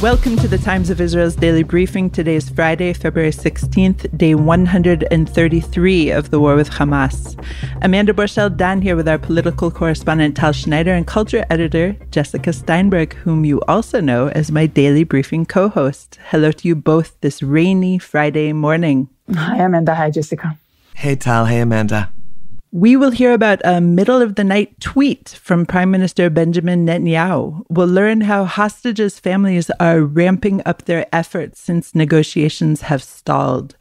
Welcome to the Times of Israel's daily briefing. Today is Friday, February 16th, day 133 of the war with Hamas. Amanda Borschel Dan here with our political correspondent Tal Schneider and culture editor Jessica Steinberg, whom you also know as my daily briefing co host. Hello to you both this rainy Friday morning. Hi, Amanda. Hi, Jessica. Hey, Tal. Hey, Amanda. We will hear about a middle of the night tweet from Prime Minister Benjamin Netanyahu. We'll learn how hostages' families are ramping up their efforts since negotiations have stalled.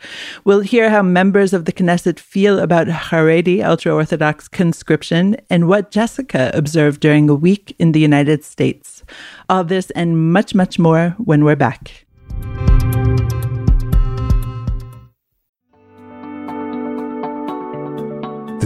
We'll hear how members of the Knesset feel about Haredi, ultra Orthodox conscription, and what Jessica observed during a week in the United States. All this and much, much more when we're back.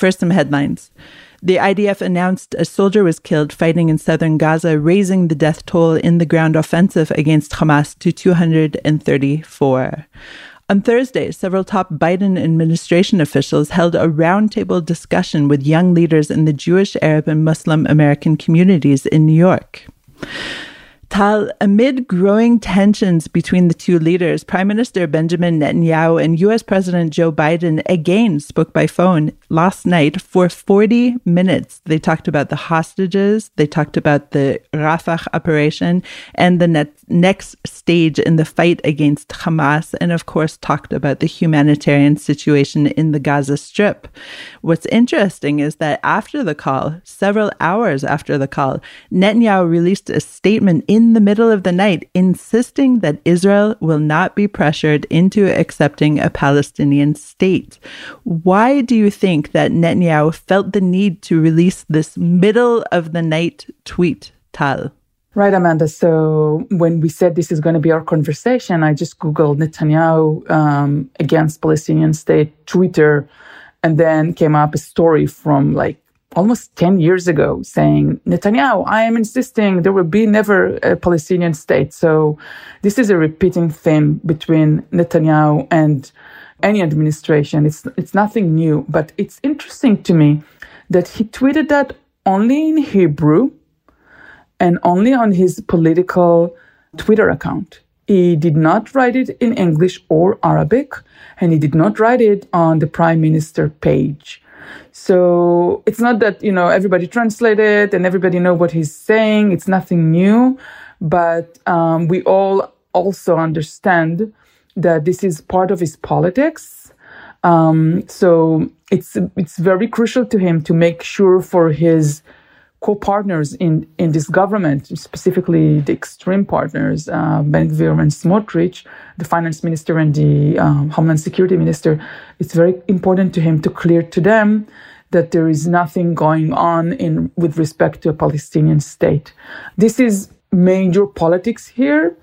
First, some headlines. The IDF announced a soldier was killed fighting in southern Gaza, raising the death toll in the ground offensive against Hamas to 234. On Thursday, several top Biden administration officials held a roundtable discussion with young leaders in the Jewish, Arab, and Muslim American communities in New York. Tal, amid growing tensions between the two leaders, Prime Minister Benjamin Netanyahu and U.S. President Joe Biden again spoke by phone last night for 40 minutes. They talked about the hostages, they talked about the Rafah operation, and the net- next stage in the fight against Hamas, and of course, talked about the humanitarian situation in the Gaza Strip. What's interesting is that after the call, several hours after the call, Netanyahu released a statement in in the middle of the night, insisting that Israel will not be pressured into accepting a Palestinian state. Why do you think that Netanyahu felt the need to release this middle of the night tweet, Tal? Right, Amanda. So when we said this is going to be our conversation, I just Googled Netanyahu um, against Palestinian state Twitter, and then came up a story from like almost 10 years ago saying, Netanyahu, I am insisting there will be never a Palestinian state. So this is a repeating theme between Netanyahu and any administration. It's, it's nothing new, but it's interesting to me that he tweeted that only in Hebrew and only on his political Twitter account. He did not write it in English or Arabic, and he did not write it on the prime minister page. So it's not that, you know, everybody translated and everybody know what he's saying. It's nothing new, but um, we all also understand that this is part of his politics. Um, so it's it's very crucial to him to make sure for his co-partners in, in this government, specifically the extreme partners, uh, Ben Gvir and Smotrich, the finance minister and the um, homeland security minister, it's very important to him to clear to them that there is nothing going on in with respect to a Palestinian state. This is major politics here.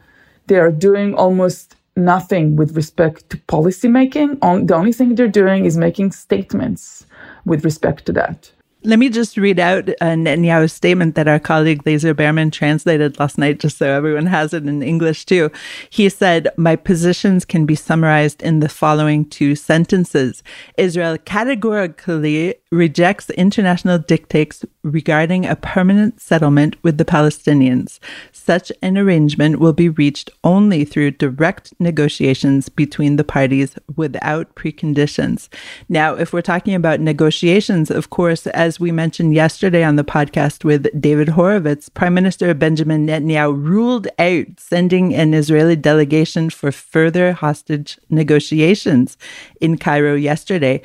They are doing almost nothing with respect to policy making. The only thing they're doing is making statements with respect to that. Let me just read out uh, Netanyahu's statement that our colleague Lazer Berman translated last night, just so everyone has it in English too. He said, My positions can be summarized in the following two sentences. Israel categorically rejects international dictates regarding a permanent settlement with the Palestinians. Such an arrangement will be reached only through direct negotiations between the parties without preconditions. Now, if we're talking about negotiations, of course, as we mentioned yesterday on the podcast with David Horovitz, Prime Minister Benjamin Netanyahu ruled out sending an Israeli delegation for further hostage negotiations in Cairo yesterday.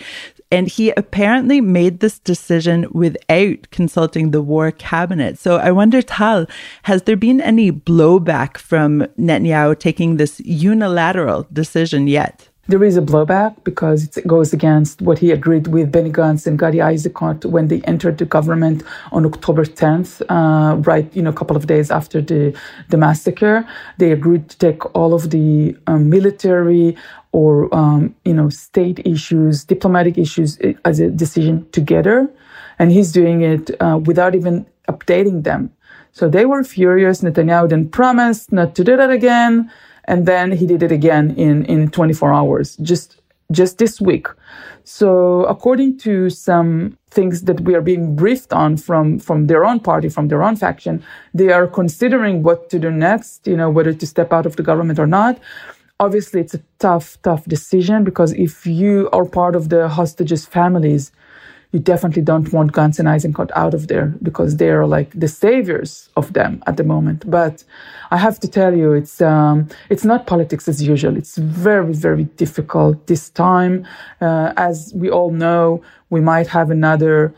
And he apparently made this decision without consulting the war cabinet. So I wonder, Tal, has there been any blowback from Netanyahu taking this unilateral decision yet? There is a blowback because it goes against what he agreed with Benny Gantz and Gadi Eisenkot when they entered the government on October 10th, uh, right, you know, a couple of days after the, the massacre. They agreed to take all of the um, military or, um, you know, state issues, diplomatic issues uh, as a decision together. And he's doing it uh, without even updating them. So they were furious. Netanyahu then promised not to do that again and then he did it again in in 24 hours just just this week. So according to some things that we are being briefed on from from their own party from their own faction they are considering what to do next you know whether to step out of the government or not. Obviously it's a tough tough decision because if you are part of the hostages families you definitely don't want Gantz and Eisenkot out of there because they are like the saviors of them at the moment. But I have to tell you, it's um, it's not politics as usual. It's very very difficult this time. Uh, as we all know, we might have another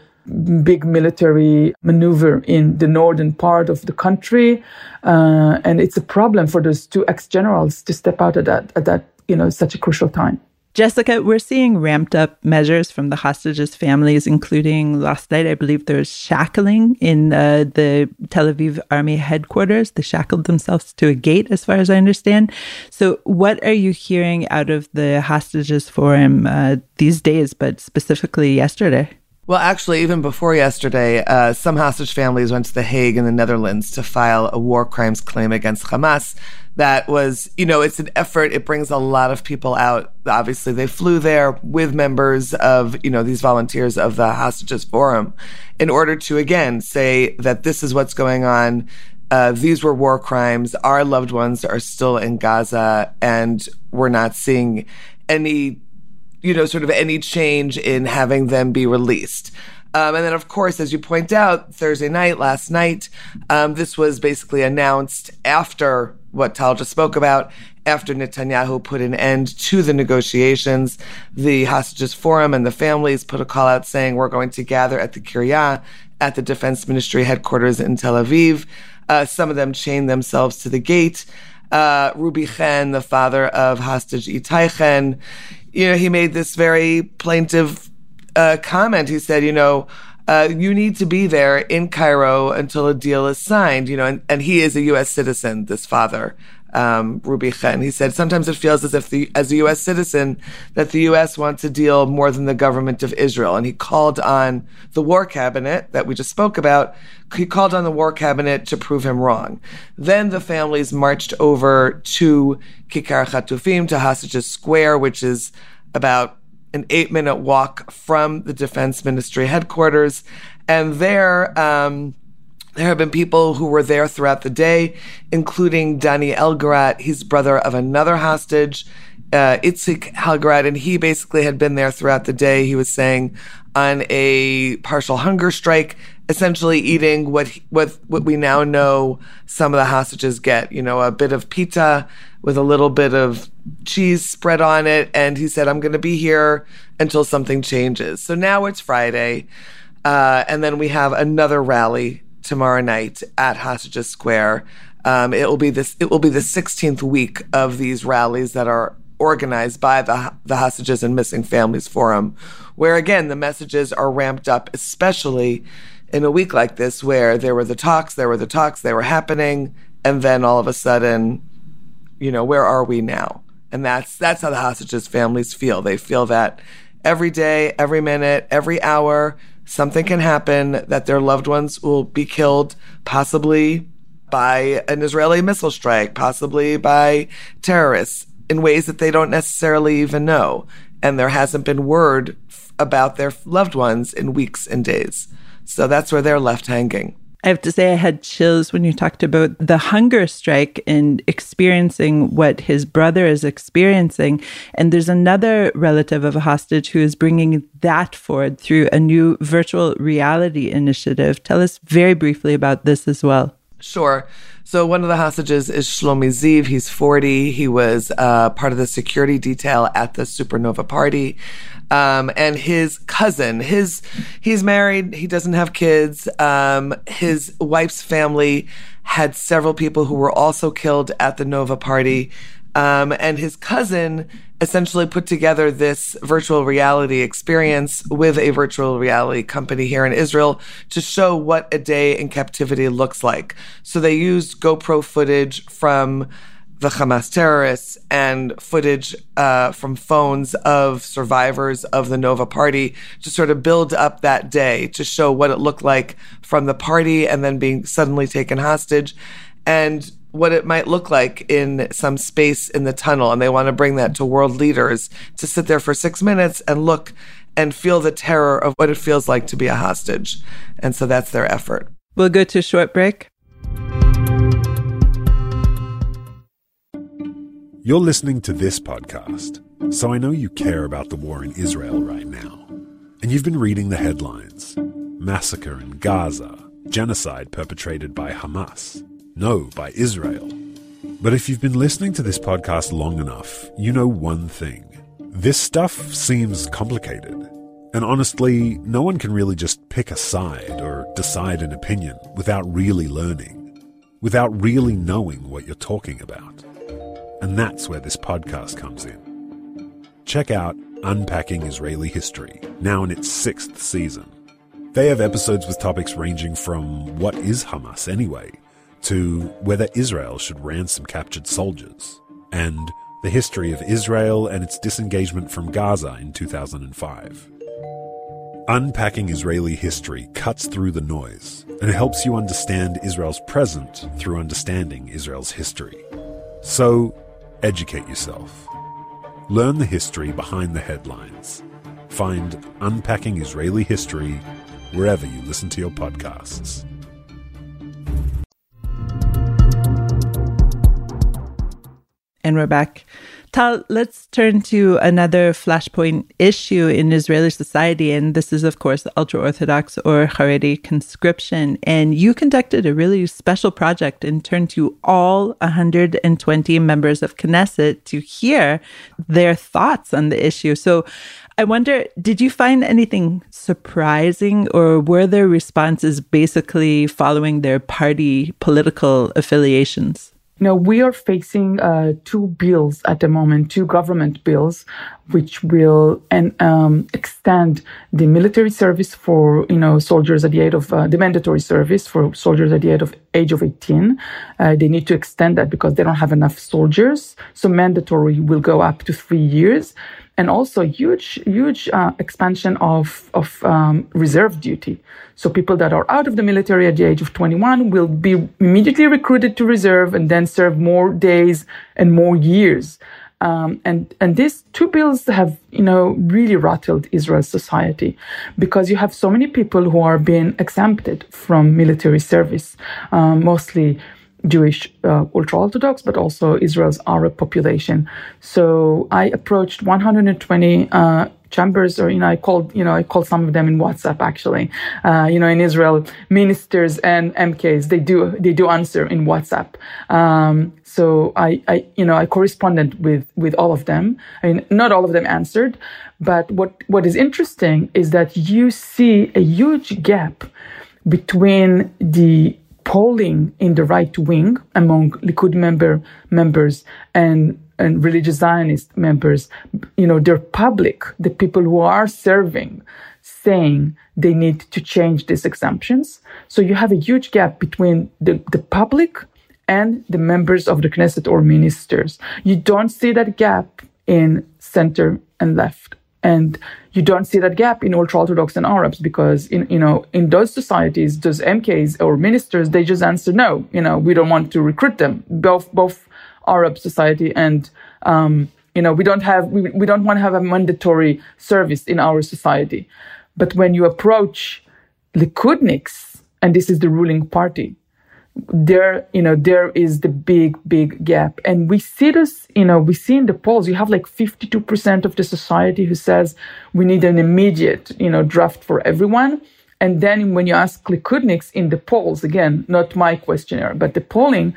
big military maneuver in the northern part of the country, uh, and it's a problem for those two ex generals to step out at that at that you know such a crucial time. Jessica, we're seeing ramped up measures from the hostages' families, including last night, I believe there was shackling in uh, the Tel Aviv army headquarters. They shackled themselves to a gate, as far as I understand. So, what are you hearing out of the hostages forum uh, these days, but specifically yesterday? Well, actually, even before yesterday, uh, some hostage families went to The Hague in the Netherlands to file a war crimes claim against Hamas that was, you know, it's an effort. It brings a lot of people out. Obviously, they flew there with members of, you know, these volunteers of the Hostages Forum in order to, again, say that this is what's going on. Uh, these were war crimes. Our loved ones are still in Gaza, and we're not seeing any, you know, sort of any change in having them be released. Um, and then, of course, as you point out, Thursday night, last night, um, this was basically announced after what Tal just spoke about. After Netanyahu put an end to the negotiations, the hostages forum and the families put a call out saying, We're going to gather at the Kiryah at the Defense Ministry headquarters in Tel Aviv. Uh, some of them chained themselves to the gate. Uh, Ruby Chen, the father of hostage Itai Chen, you know, he made this very plaintive uh, comment. He said, you know, uh, you need to be there in Cairo until a deal is signed, you know, and, and he is a U.S. citizen, this father, um. He said, sometimes it feels as if the, as a U.S. citizen, that the U.S. wants a deal more than the government of Israel. And he called on the war cabinet that we just spoke about. He called on the war cabinet to prove him wrong. Then the families marched over to Kikar Chatufim, to Hostages Square, which is about an eight minute walk from the defense ministry headquarters. And there, um, there have been people who were there throughout the day, including Danny Elgarat. He's brother of another hostage, uh, Itzik Elgarat, and he basically had been there throughout the day. He was saying on a partial hunger strike, essentially eating what what what we now know some of the hostages get. You know, a bit of pita with a little bit of cheese spread on it. And he said, I'm going to be here until something changes. So now it's Friday. Uh, and then we have another rally tomorrow night at Hostages Square. Um, it will be this. It will be the 16th week of these rallies that are organized by the the Hostages and Missing Families Forum, where again the messages are ramped up, especially in a week like this, where there were the talks, there were the talks, they were happening, and then all of a sudden you know, where are we now? And that's that's how the hostages families feel. They feel that every day, every minute, every hour, something can happen that their loved ones will be killed, possibly by an Israeli missile strike, possibly by terrorists in ways that they don't necessarily even know. And there hasn't been word about their loved ones in weeks and days. So that's where they're left hanging. I have to say, I had chills when you talked about the hunger strike and experiencing what his brother is experiencing. And there's another relative of a hostage who is bringing that forward through a new virtual reality initiative. Tell us very briefly about this as well. Sure. So one of the hostages is Shlomi Ziv. He's 40. He was uh, part of the security detail at the Supernova party. Um, and his cousin, his he's married. He doesn't have kids. Um, his wife's family had several people who were also killed at the Nova party. Um, and his cousin essentially put together this virtual reality experience with a virtual reality company here in Israel to show what a day in captivity looks like. So they used GoPro footage from the Hamas terrorists and footage uh, from phones of survivors of the Nova party to sort of build up that day to show what it looked like from the party and then being suddenly taken hostage. And what it might look like in some space in the tunnel. And they want to bring that to world leaders to sit there for six minutes and look and feel the terror of what it feels like to be a hostage. And so that's their effort. We'll go to a short break. You're listening to this podcast, so I know you care about the war in Israel right now. And you've been reading the headlines massacre in Gaza, genocide perpetrated by Hamas. No, by Israel. But if you've been listening to this podcast long enough, you know one thing. This stuff seems complicated. And honestly, no one can really just pick a side or decide an opinion without really learning, without really knowing what you're talking about. And that's where this podcast comes in. Check out Unpacking Israeli History, now in its sixth season. They have episodes with topics ranging from what is Hamas anyway, to whether Israel should ransom captured soldiers, and the history of Israel and its disengagement from Gaza in 2005. Unpacking Israeli history cuts through the noise and helps you understand Israel's present through understanding Israel's history. So, educate yourself. Learn the history behind the headlines. Find Unpacking Israeli History wherever you listen to your podcasts. and we're back. Tal, let's turn to another flashpoint issue in Israeli society. And this is, of course, ultra Orthodox or Haredi conscription. And you conducted a really special project and turned to all 120 members of Knesset to hear their thoughts on the issue. So I wonder, did you find anything surprising or were their responses basically following their party political affiliations? You know, we are facing uh, two bills at the moment, two government bills, which will and um, extend the military service for you know soldiers at the age of uh, the mandatory service for soldiers at the age of age of 18. Uh, they need to extend that because they don't have enough soldiers. So mandatory will go up to three years and also huge, huge uh, expansion of, of um, reserve duty. So people that are out of the military at the age of 21 will be immediately recruited to reserve and then serve more days and more years. Um, and and these two bills have you know really rattled Israel's society because you have so many people who are being exempted from military service, um, mostly Jewish uh, ultra Orthodox, but also Israel's Arab population. So I approached 120 uh, chambers, or you know, I called you know I called some of them in WhatsApp actually. Uh, you know, in Israel, ministers and MKs they do they do answer in WhatsApp. Um, so I, I you know I corresponded with with all of them. I mean, not all of them answered, but what what is interesting is that you see a huge gap between the polling in the right wing among Likud member members and and religious Zionist members, you know, they're public, the people who are serving, saying they need to change these exemptions. So you have a huge gap between the, the public and the members of the Knesset or ministers. You don't see that gap in center and left. And you don't see that gap in ultra orthodox and Arabs because in you know in those societies, those MKs or ministers, they just answer no. You know, we don't want to recruit them. Both both Arab society and um, you know we don't have we, we don't want to have a mandatory service in our society. But when you approach Likudniks, and this is the ruling party, there, you know, there is the big, big gap. And we see this, you know, we see in the polls, you have like 52% of the society who says we need an immediate, you know, draft for everyone. And then when you ask Likudniks in the polls, again, not my questionnaire, but the polling,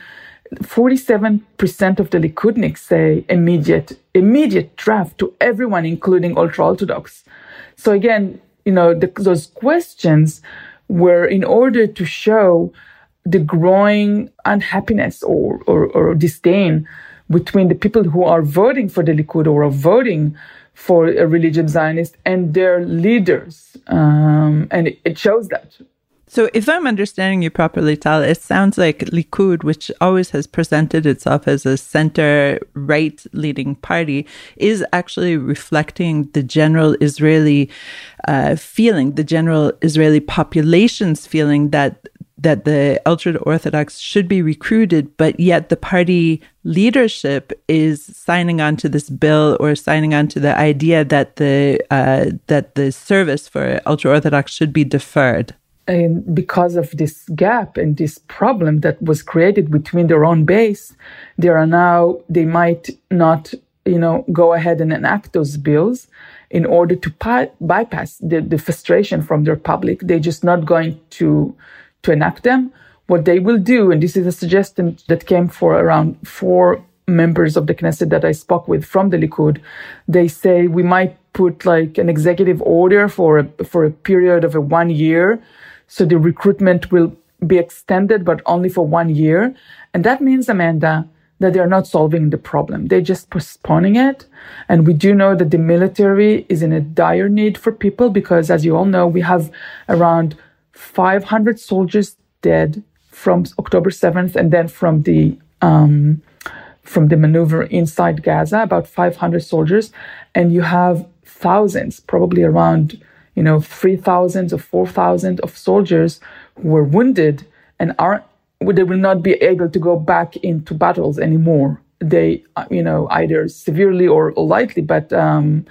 47% of the Likudniks say immediate, immediate draft to everyone, including ultra-Orthodox. So again, you know, the, those questions were in order to show the growing unhappiness or, or, or disdain between the people who are voting for the Likud or are voting for a religious Zionist and their leaders. Um, and it, it shows that. So, if I'm understanding you properly, Tal, it sounds like Likud, which always has presented itself as a center right leading party, is actually reflecting the general Israeli uh, feeling, the general Israeli population's feeling that that the ultra orthodox should be recruited, but yet the party leadership is signing on to this bill or signing on to the idea that the uh, that the service for ultra orthodox should be deferred. And because of this gap and this problem that was created between their own base, they are now they might not, you know, go ahead and enact those bills in order to pi- bypass the, the frustration from their public. They're just not going to to enact them. What they will do, and this is a suggestion that came for around four members of the Knesset that I spoke with from the Likud, they say we might put like an executive order for a, for a period of a one year. So the recruitment will be extended, but only for one year. And that means, Amanda, that they're not solving the problem. They're just postponing it. And we do know that the military is in a dire need for people because, as you all know, we have around 500 soldiers dead from October 7th, and then from the um, from the maneuver inside Gaza, about 500 soldiers, and you have thousands, probably around you know 3,000 or 4,000 of soldiers who were wounded and are they will not be able to go back into battles anymore. They, uh, you know, either severely or lightly, but um,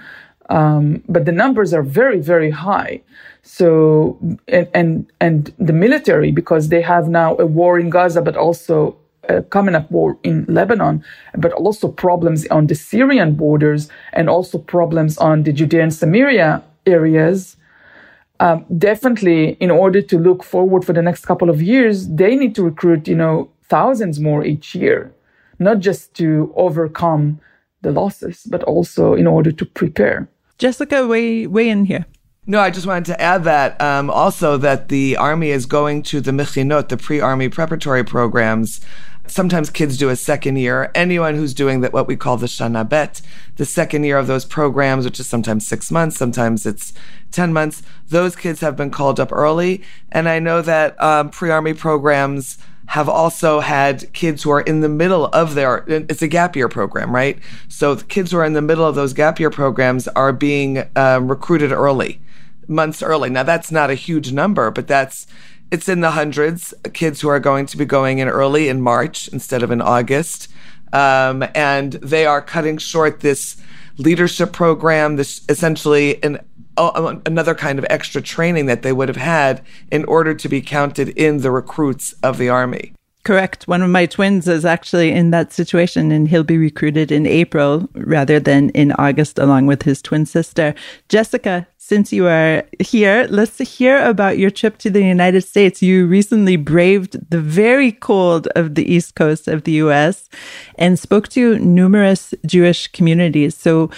um, but the numbers are very, very high. So, and, and, and the military, because they have now a war in Gaza, but also a coming up war in Lebanon, but also problems on the Syrian borders and also problems on the Judean Samaria areas. Um, definitely, in order to look forward for the next couple of years, they need to recruit, you know, thousands more each year, not just to overcome the losses, but also in order to prepare. Jessica, weigh, weigh in here. No, I just wanted to add that um, also that the Army is going to the Mechinot, the pre-Army preparatory programs. Sometimes kids do a second year. Anyone who's doing that, what we call the Shana Bet, the second year of those programs, which is sometimes six months, sometimes it's 10 months, those kids have been called up early. And I know that um, pre-Army programs have also had kids who are in the middle of their it's a gap year program right so the kids who are in the middle of those gap year programs are being um, recruited early months early. Now that's not a huge number, but that's it's in the hundreds. Kids who are going to be going in early in March instead of in August, um, and they are cutting short this leadership program. This essentially an oh, another kind of extra training that they would have had in order to be counted in the recruits of the army. Correct. One of my twins is actually in that situation, and he'll be recruited in April rather than in August, along with his twin sister. Jessica, since you are here, let's hear about your trip to the United States. You recently braved the very cold of the East Coast of the US and spoke to numerous Jewish communities. So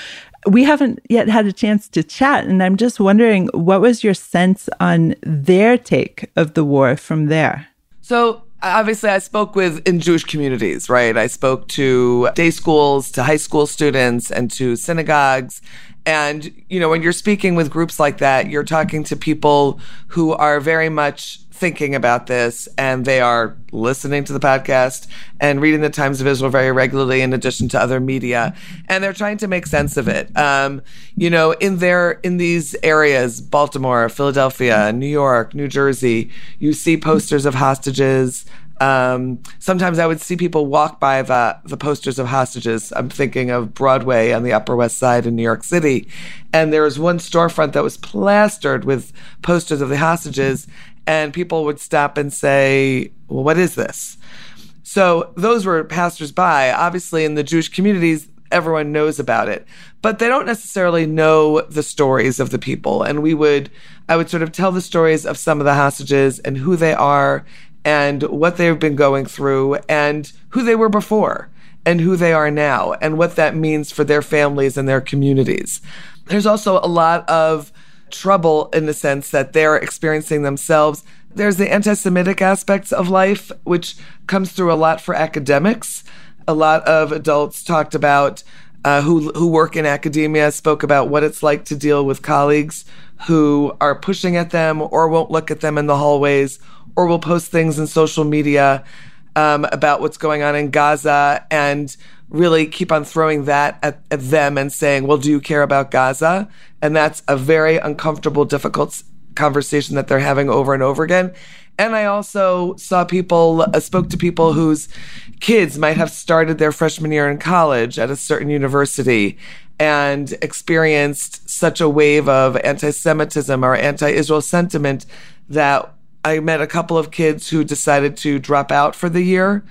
we haven't yet had a chance to chat, and I'm just wondering what was your sense on their take of the war from there? So, obviously I spoke with in Jewish communities, right? I spoke to day schools, to high school students, and to synagogues. And, you know, when you're speaking with groups like that, you're talking to people who are very much thinking about this and they are listening to the podcast and reading the Times of Israel very regularly in addition to other media. And they're trying to make sense of it. Um, you know, in their, in these areas, Baltimore, Philadelphia, New York, New Jersey, you see posters of hostages Um, sometimes I would see people walk by the, the posters of hostages. I'm thinking of Broadway on the Upper West Side in New York City. And there was one storefront that was plastered with posters of the hostages. And people would stop and say, Well, what is this? So those were passersby. Obviously, in the Jewish communities, everyone knows about it, but they don't necessarily know the stories of the people. And we would, I would sort of tell the stories of some of the hostages and who they are and what they've been going through and who they were before and who they are now and what that means for their families and their communities. There's also a lot of trouble in the sense that they're experiencing themselves. There's the anti Semitic aspects of life, which comes through a lot for academics. A lot of adults talked about uh, who who work in academia spoke about what it's like to deal with colleagues who are pushing at them or won't look at them in the hallways or will post things in social media um, about what's going on in Gaza and really keep on throwing that at, at, them and saying, well, do you care about Gaza? And that's a very uncomfortable, difficult conversation that they're having over and over again. And I also saw people, uh, spoke to people whose kids might have started their freshman year in college at a certain university and experienced such a wave of anti Semitism or anti Israel sentiment that I met a couple of kids who decided to drop out for the year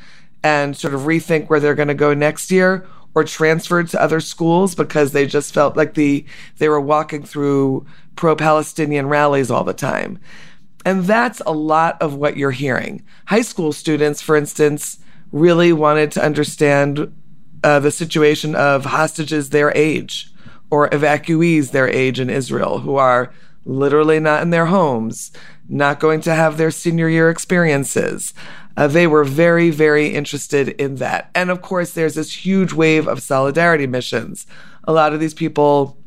and sort of rethink where they're going to go next year or transferred to other schools because they just felt like the they were walking through pro-Palestinian rallies all the time. And that's a lot of what you're hearing. High school students, for instance, really wanted to understand uh, the situation of hostages their age or evacuees their age in Israel who are literally not in their homes, not going to have their senior year experiences. Uh, they were very, very interested in that. And of course, there's this huge wave of solidarity missions. A lot of these people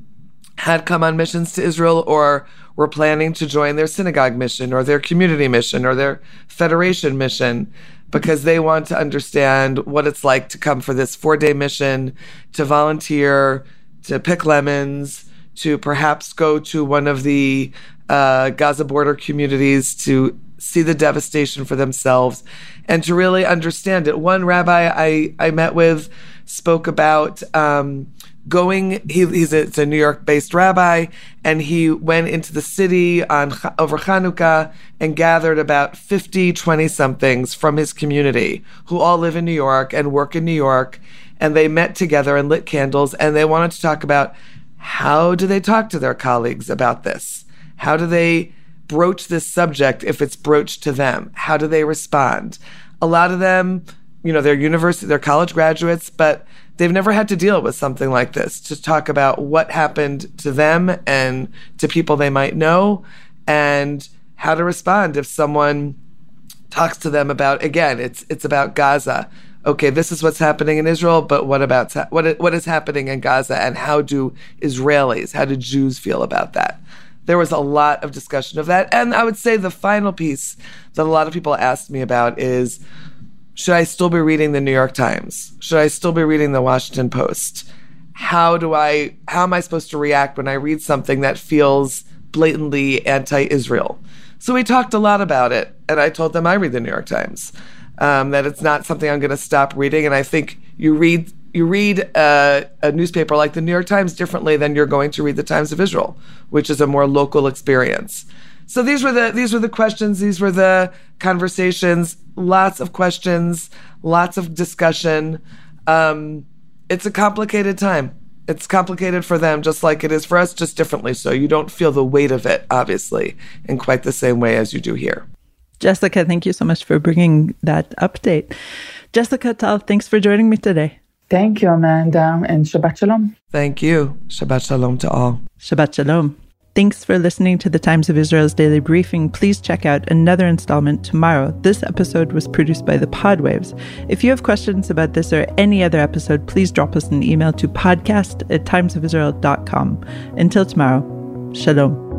had come on missions to Israel or were planning to join their synagogue mission or their community mission or their federation mission because they want to understand what it's like to come for this four day mission, to volunteer, to pick lemons, to perhaps go to one of the uh, Gaza border communities to see the devastation for themselves and to really understand it. One rabbi I, I met with spoke about um, going. He, he's a, a New York based rabbi, and he went into the city on over Hanukkah and gathered about 50 20 somethings from his community who all live in New York and work in New York. And they met together and lit candles, and they wanted to talk about how do they talk to their colleagues about this? How do they broach this subject if it's broached to them? How do they respond? A lot of them, you know, they're university, they're college graduates, but they've never had to deal with something like this to talk about what happened to them and to people they might know and how to respond if someone talks to them about again it's it's about Gaza okay, this is what's happening in Israel, but what about what what is happening in Gaza, and how do Israelis, how do Jews feel about that? There was a lot of discussion of that, and I would say the final piece that a lot of people asked me about is. Should I still be reading the New York Times? Should I still be reading the Washington Post? How do I how am I supposed to react when I read something that feels blatantly anti-Israel? So we talked a lot about it, and I told them I read the New York Times um, that it's not something I'm going to stop reading. And I think you read you read uh, a newspaper like the New York Times differently than you're going to read the Times of Israel, which is a more local experience. So these were the these were the questions. These were the conversations. Lots of questions. Lots of discussion. Um, it's a complicated time. It's complicated for them, just like it is for us, just differently. So you don't feel the weight of it, obviously, in quite the same way as you do here. Jessica, thank you so much for bringing that update. Jessica Tal, thanks for joining me today. Thank you, Amanda, and Shabbat Shalom. Thank you. Shabbat Shalom to all. Shabbat Shalom. Thanks for listening to the Times of Israel's daily briefing. Please check out another installment tomorrow. This episode was produced by the Podwaves. If you have questions about this or any other episode, please drop us an email to podcast at timesofisrael.com. Until tomorrow, Shalom.